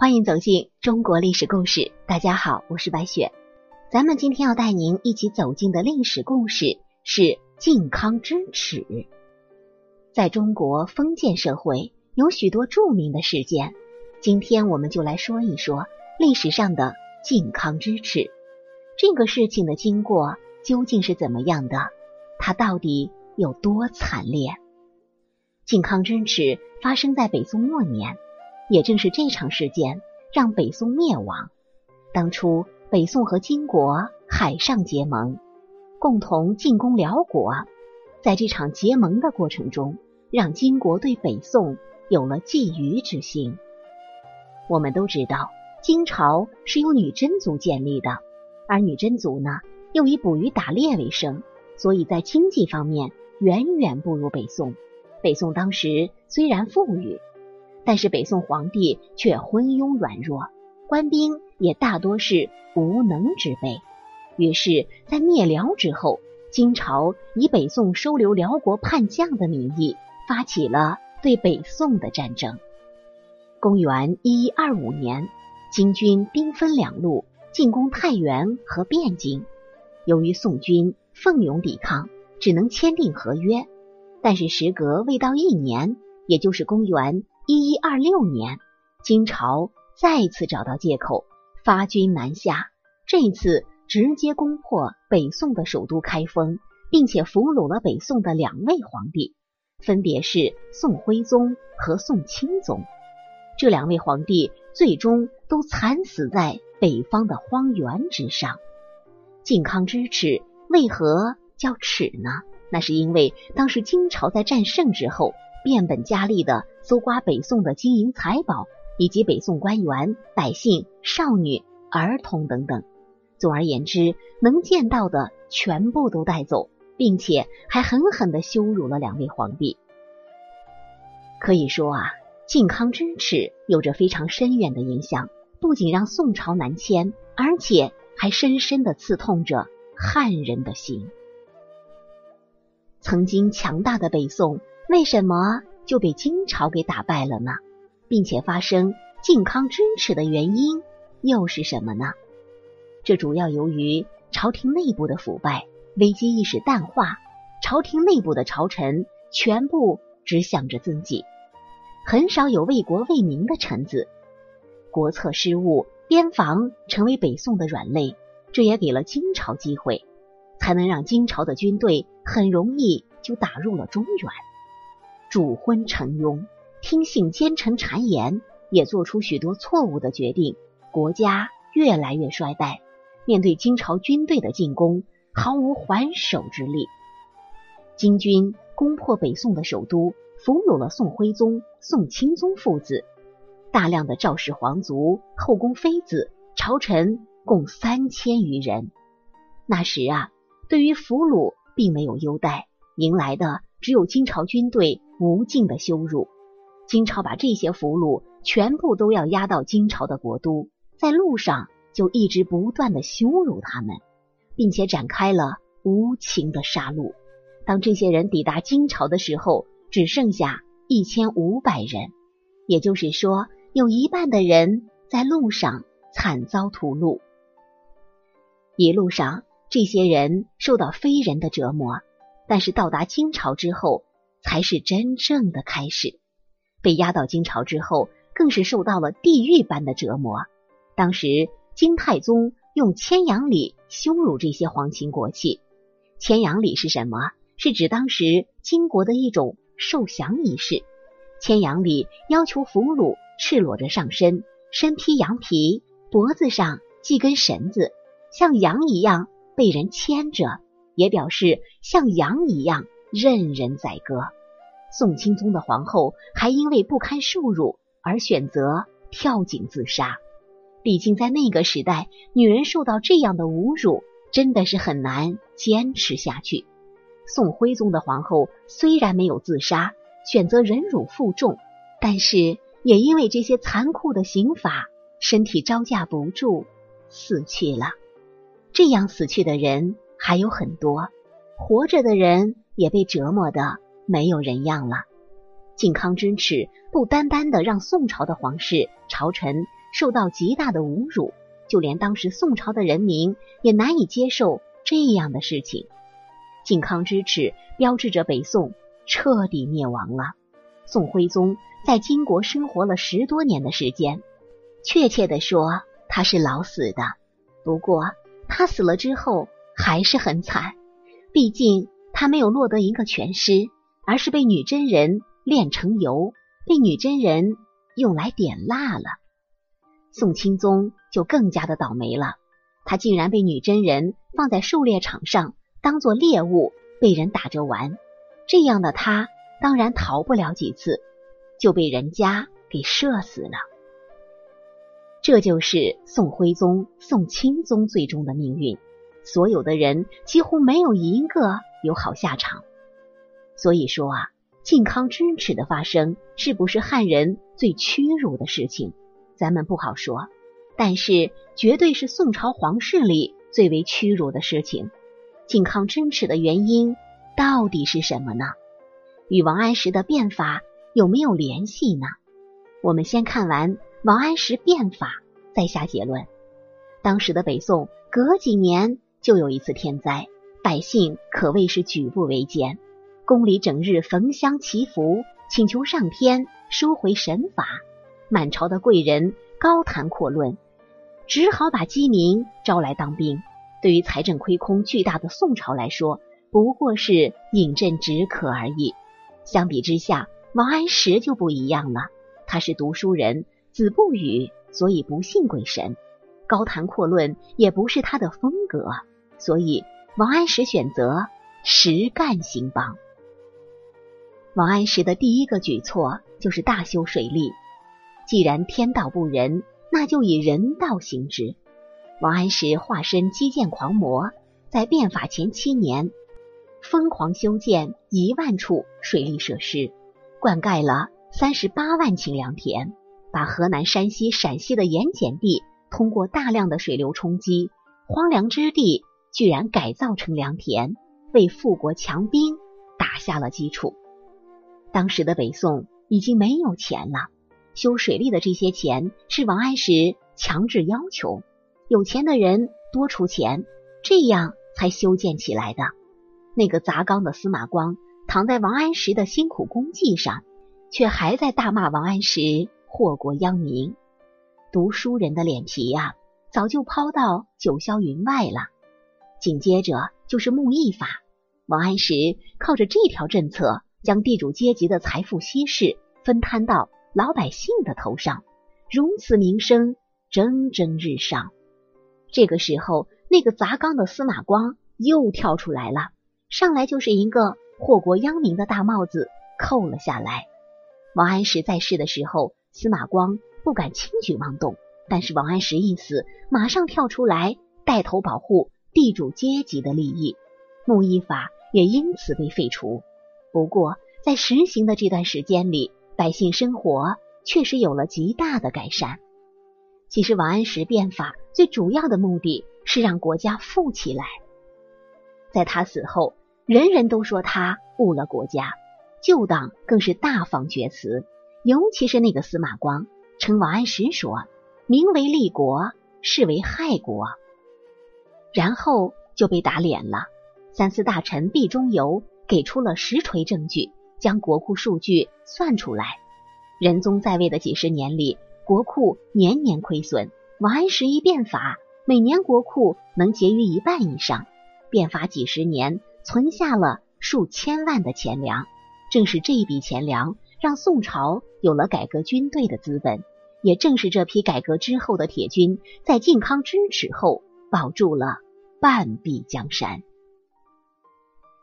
欢迎走进中国历史故事。大家好，我是白雪。咱们今天要带您一起走进的历史故事是靖康之耻。在中国封建社会，有许多著名的事件。今天我们就来说一说历史上的靖康之耻。这个事情的经过究竟是怎么样的？它到底有多惨烈？靖康之耻发生在北宋末年。也正是这场事件让北宋灭亡。当初北宋和金国海上结盟，共同进攻辽国。在这场结盟的过程中，让金国对北宋有了觊觎之心。我们都知道，金朝是由女真族建立的，而女真族呢，又以捕鱼打猎为生，所以在经济方面远远不如北宋。北宋当时虽然富裕。但是北宋皇帝却昏庸软弱，官兵也大多是无能之辈。于是，在灭辽之后，金朝以北宋收留辽国叛将的名义，发起了对北宋的战争。公元一一二五年，金军兵分两路进攻太原和汴京。由于宋军奋勇抵抗，只能签订合约。但是时隔未到一年，也就是公元。一一二六年，金朝再次找到借口发军南下，这次直接攻破北宋的首都开封，并且俘虏了北宋的两位皇帝，分别是宋徽宗和宋钦宗。这两位皇帝最终都惨死在北方的荒原之上。靖康之耻为何叫耻呢？那是因为当时金朝在战胜之后。变本加厉的搜刮北宋的金银财宝，以及北宋官员、百姓、少女、儿童等等。总而言之，能见到的全部都带走，并且还狠狠的羞辱了两位皇帝。可以说啊，靖康之耻有着非常深远的影响，不仅让宋朝南迁，而且还深深的刺痛着汉人的心。曾经强大的北宋。为什么就被金朝给打败了呢？并且发生靖康之耻的原因又是什么呢？这主要由于朝廷内部的腐败、危机意识淡化，朝廷内部的朝臣全部只想着自己，很少有为国为民的臣子。国策失误，边防成为北宋的软肋，这也给了金朝机会，才能让金朝的军队很容易就打入了中原。主昏臣庸，听信奸臣谗言，也做出许多错误的决定，国家越来越衰败。面对金朝军队的进攻，毫无还手之力。金军攻破北宋的首都，俘虏了宋徽宗、宋钦宗父子，大量的赵氏皇族、后宫妃子、朝臣共三千余人。那时啊，对于俘虏并没有优待，迎来的。只有金朝军队无尽的羞辱，金朝把这些俘虏全部都要押到金朝的国都，在路上就一直不断的羞辱他们，并且展开了无情的杀戮。当这些人抵达金朝的时候，只剩下一千五百人，也就是说，有一半的人在路上惨遭屠戮。一路上，这些人受到非人的折磨。但是到达金朝之后，才是真正的开始。被押到金朝之后，更是受到了地狱般的折磨。当时金太宗用牵羊礼羞辱这些皇亲国戚。牵羊礼是什么？是指当时金国的一种受降仪式。牵羊礼要求俘虏赤裸着上身，身披羊皮，脖子上系根绳子，像羊一样被人牵着。也表示像羊一样任人宰割。宋钦宗的皇后还因为不堪受辱而选择跳井自杀。毕竟在那个时代，女人受到这样的侮辱真的是很难坚持下去。宋徽宗的皇后虽然没有自杀，选择忍辱负重，但是也因为这些残酷的刑罚，身体招架不住，死去了。这样死去的人。还有很多活着的人也被折磨的没有人样了。靖康之耻不单单的让宋朝的皇室朝臣受到极大的侮辱，就连当时宋朝的人民也难以接受这样的事情。靖康之耻标志着北宋彻底灭亡了。宋徽宗在金国生活了十多年的时间，确切的说，他是老死的。不过他死了之后还是很惨，毕竟他没有落得一个全尸，而是被女真人炼成油，被女真人用来点蜡了。宋钦宗就更加的倒霉了，他竟然被女真人放在狩猎场上。当做猎物被人打着玩，这样的他当然逃不了几次，就被人家给射死了。这就是宋徽宗、宋钦宗最终的命运。所有的人几乎没有一个有好下场。所以说啊，靖康之耻的发生是不是汉人最屈辱的事情，咱们不好说。但是绝对是宋朝皇室里最为屈辱的事情。靖康之耻的原因到底是什么呢？与王安石的变法有没有联系呢？我们先看完王安石变法，再下结论。当时的北宋隔几年就有一次天灾，百姓可谓是举步维艰，宫里整日焚香祈福，请求上天收回神法。满朝的贵人高谈阔论，只好把饥民招来当兵。对于财政亏空巨大的宋朝来说，不过是饮鸩止渴而已。相比之下，王安石就不一样了。他是读书人，子不语，所以不信鬼神；高谈阔论也不是他的风格，所以王安石选择实干兴邦。王安石的第一个举措就是大修水利。既然天道不仁，那就以人道行之。王安石化身基建狂魔，在变法前七年，疯狂修建一万处水利设施，灌溉了三十八万顷良田，把河南、山西、陕西的盐碱地通过大量的水流冲击，荒凉之地居然改造成良田，为富国强兵打下了基础。当时的北宋已经没有钱了，修水利的这些钱是王安石强制要求。有钱的人多出钱，这样才修建起来的。那个砸缸的司马光躺在王安石的辛苦功绩上，却还在大骂王安石祸国殃民。读书人的脸皮呀，早就抛到九霄云外了。紧接着就是木役法，王安石靠着这条政策，将地主阶级的财富稀释分摊到老百姓的头上，如此名声蒸蒸日上。这个时候，那个砸缸的司马光又跳出来了，上来就是一个祸国殃民的大帽子扣了下来。王安石在世的时候，司马光不敢轻举妄动，但是王安石一死，马上跳出来带头保护地主阶级的利益，木役法也因此被废除。不过，在实行的这段时间里，百姓生活确实有了极大的改善。其实，王安石变法最主要的目的是让国家富起来。在他死后，人人都说他误了国家，旧党更是大放厥词，尤其是那个司马光，称王安石说：“名为立国，实为害国。”然后就被打脸了。三司大臣毕中游给出了实锤证据，将国库数据算出来。仁宗在位的几十年里。国库年年亏损，王安石一变法，每年国库能结余一半以上。变法几十年，存下了数千万的钱粮。正是这一笔钱粮，让宋朝有了改革军队的资本。也正是这批改革之后的铁军，在靖康之耻后保住了半壁江山，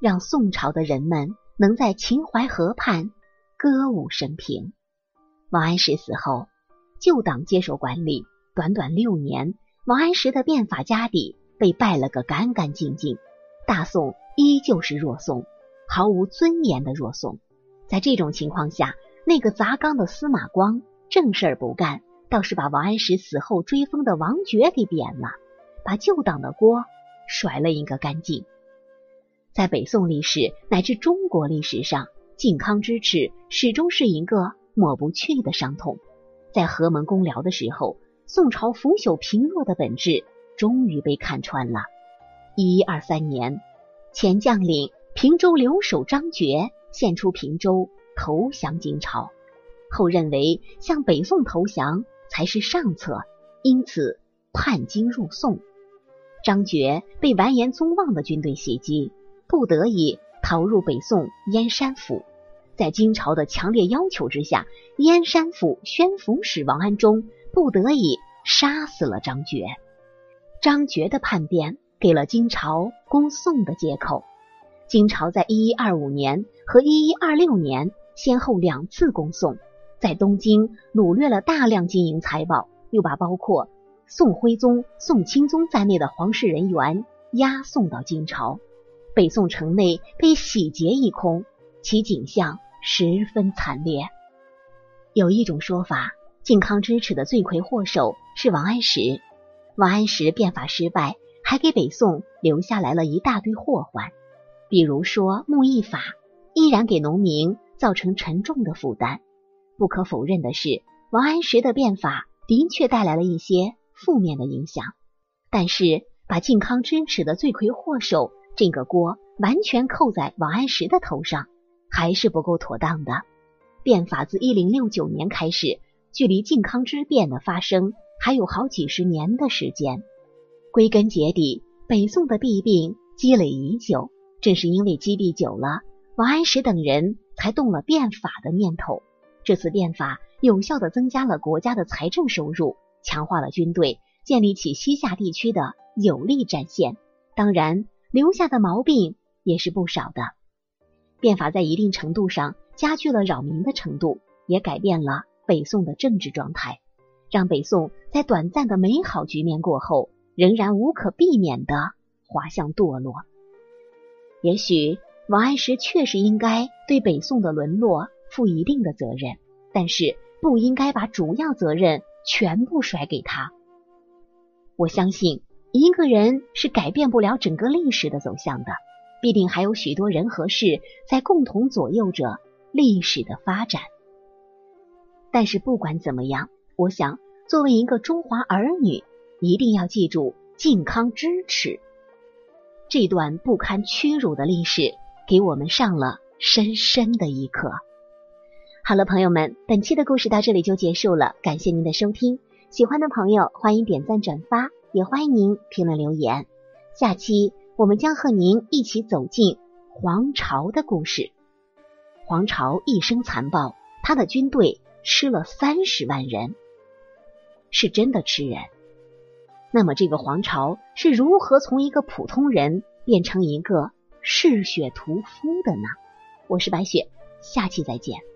让宋朝的人们能在秦淮河畔歌舞升平。王安石死后。旧党接手管理，短短六年，王安石的变法家底被败了个干干净净。大宋依旧是弱宋，毫无尊严的弱宋。在这种情况下，那个砸缸的司马光正事儿不干，倒是把王安石死后追封的王爵给贬了，把旧党的锅甩了一个干净。在北宋历史乃至中国历史上，靖康之耻始终是一个抹不去的伤痛。在何门公僚的时候，宋朝腐朽贫弱的本质终于被看穿了。一一二三年，前将领平州留守张觉献出平州，投降金朝。后认为向北宋投降才是上策，因此叛金入宋。张觉被完颜宗望的军队袭击，不得已逃入北宋燕山府。在金朝的强烈要求之下，燕山府宣抚使王安忠不得已杀死了张觉。张觉的叛变给了金朝攻宋的借口。金朝在一一二五年和一一二六年先后两次攻宋，在东京掳掠了大量金银财宝，又把包括宋徽宗、宋钦宗在内的皇室人员押送到金朝，北宋城内被洗劫一空，其景象。十分惨烈。有一种说法，靖康之耻的罪魁祸首是王安石。王安石变法失败，还给北宋留下来了一大堆祸患，比如说木役法，依然给农民造成沉重的负担。不可否认的是，王安石的变法的确带来了一些负面的影响。但是，把靖康之耻的罪魁祸首这个锅完全扣在王安石的头上。还是不够妥当的。变法自一零六九年开始，距离靖康之变的发生还有好几十年的时间。归根结底，北宋的弊病积累已久，正是因为积弊久了，王安石等人才动了变法的念头。这次变法有效地增加了国家的财政收入，强化了军队，建立起西夏地区的有力战线。当然，留下的毛病也是不少的。变法在一定程度上加剧了扰民的程度，也改变了北宋的政治状态，让北宋在短暂的美好局面过后，仍然无可避免的滑向堕落。也许王安石确实应该对北宋的沦落负一定的责任，但是不应该把主要责任全部甩给他。我相信一个人是改变不了整个历史的走向的。必定还有许多人和事在共同左右着历史的发展。但是不管怎么样，我想作为一个中华儿女，一定要记住靖康之耻这段不堪屈辱的历史，给我们上了深深的一课。好了，朋友们，本期的故事到这里就结束了，感谢您的收听。喜欢的朋友欢迎点赞转发，也欢迎您评论留言。下期。我们将和您一起走进黄巢的故事。黄巢一生残暴，他的军队吃了三十万人，是真的吃人。那么，这个黄巢是如何从一个普通人变成一个嗜血屠夫的呢？我是白雪，下期再见。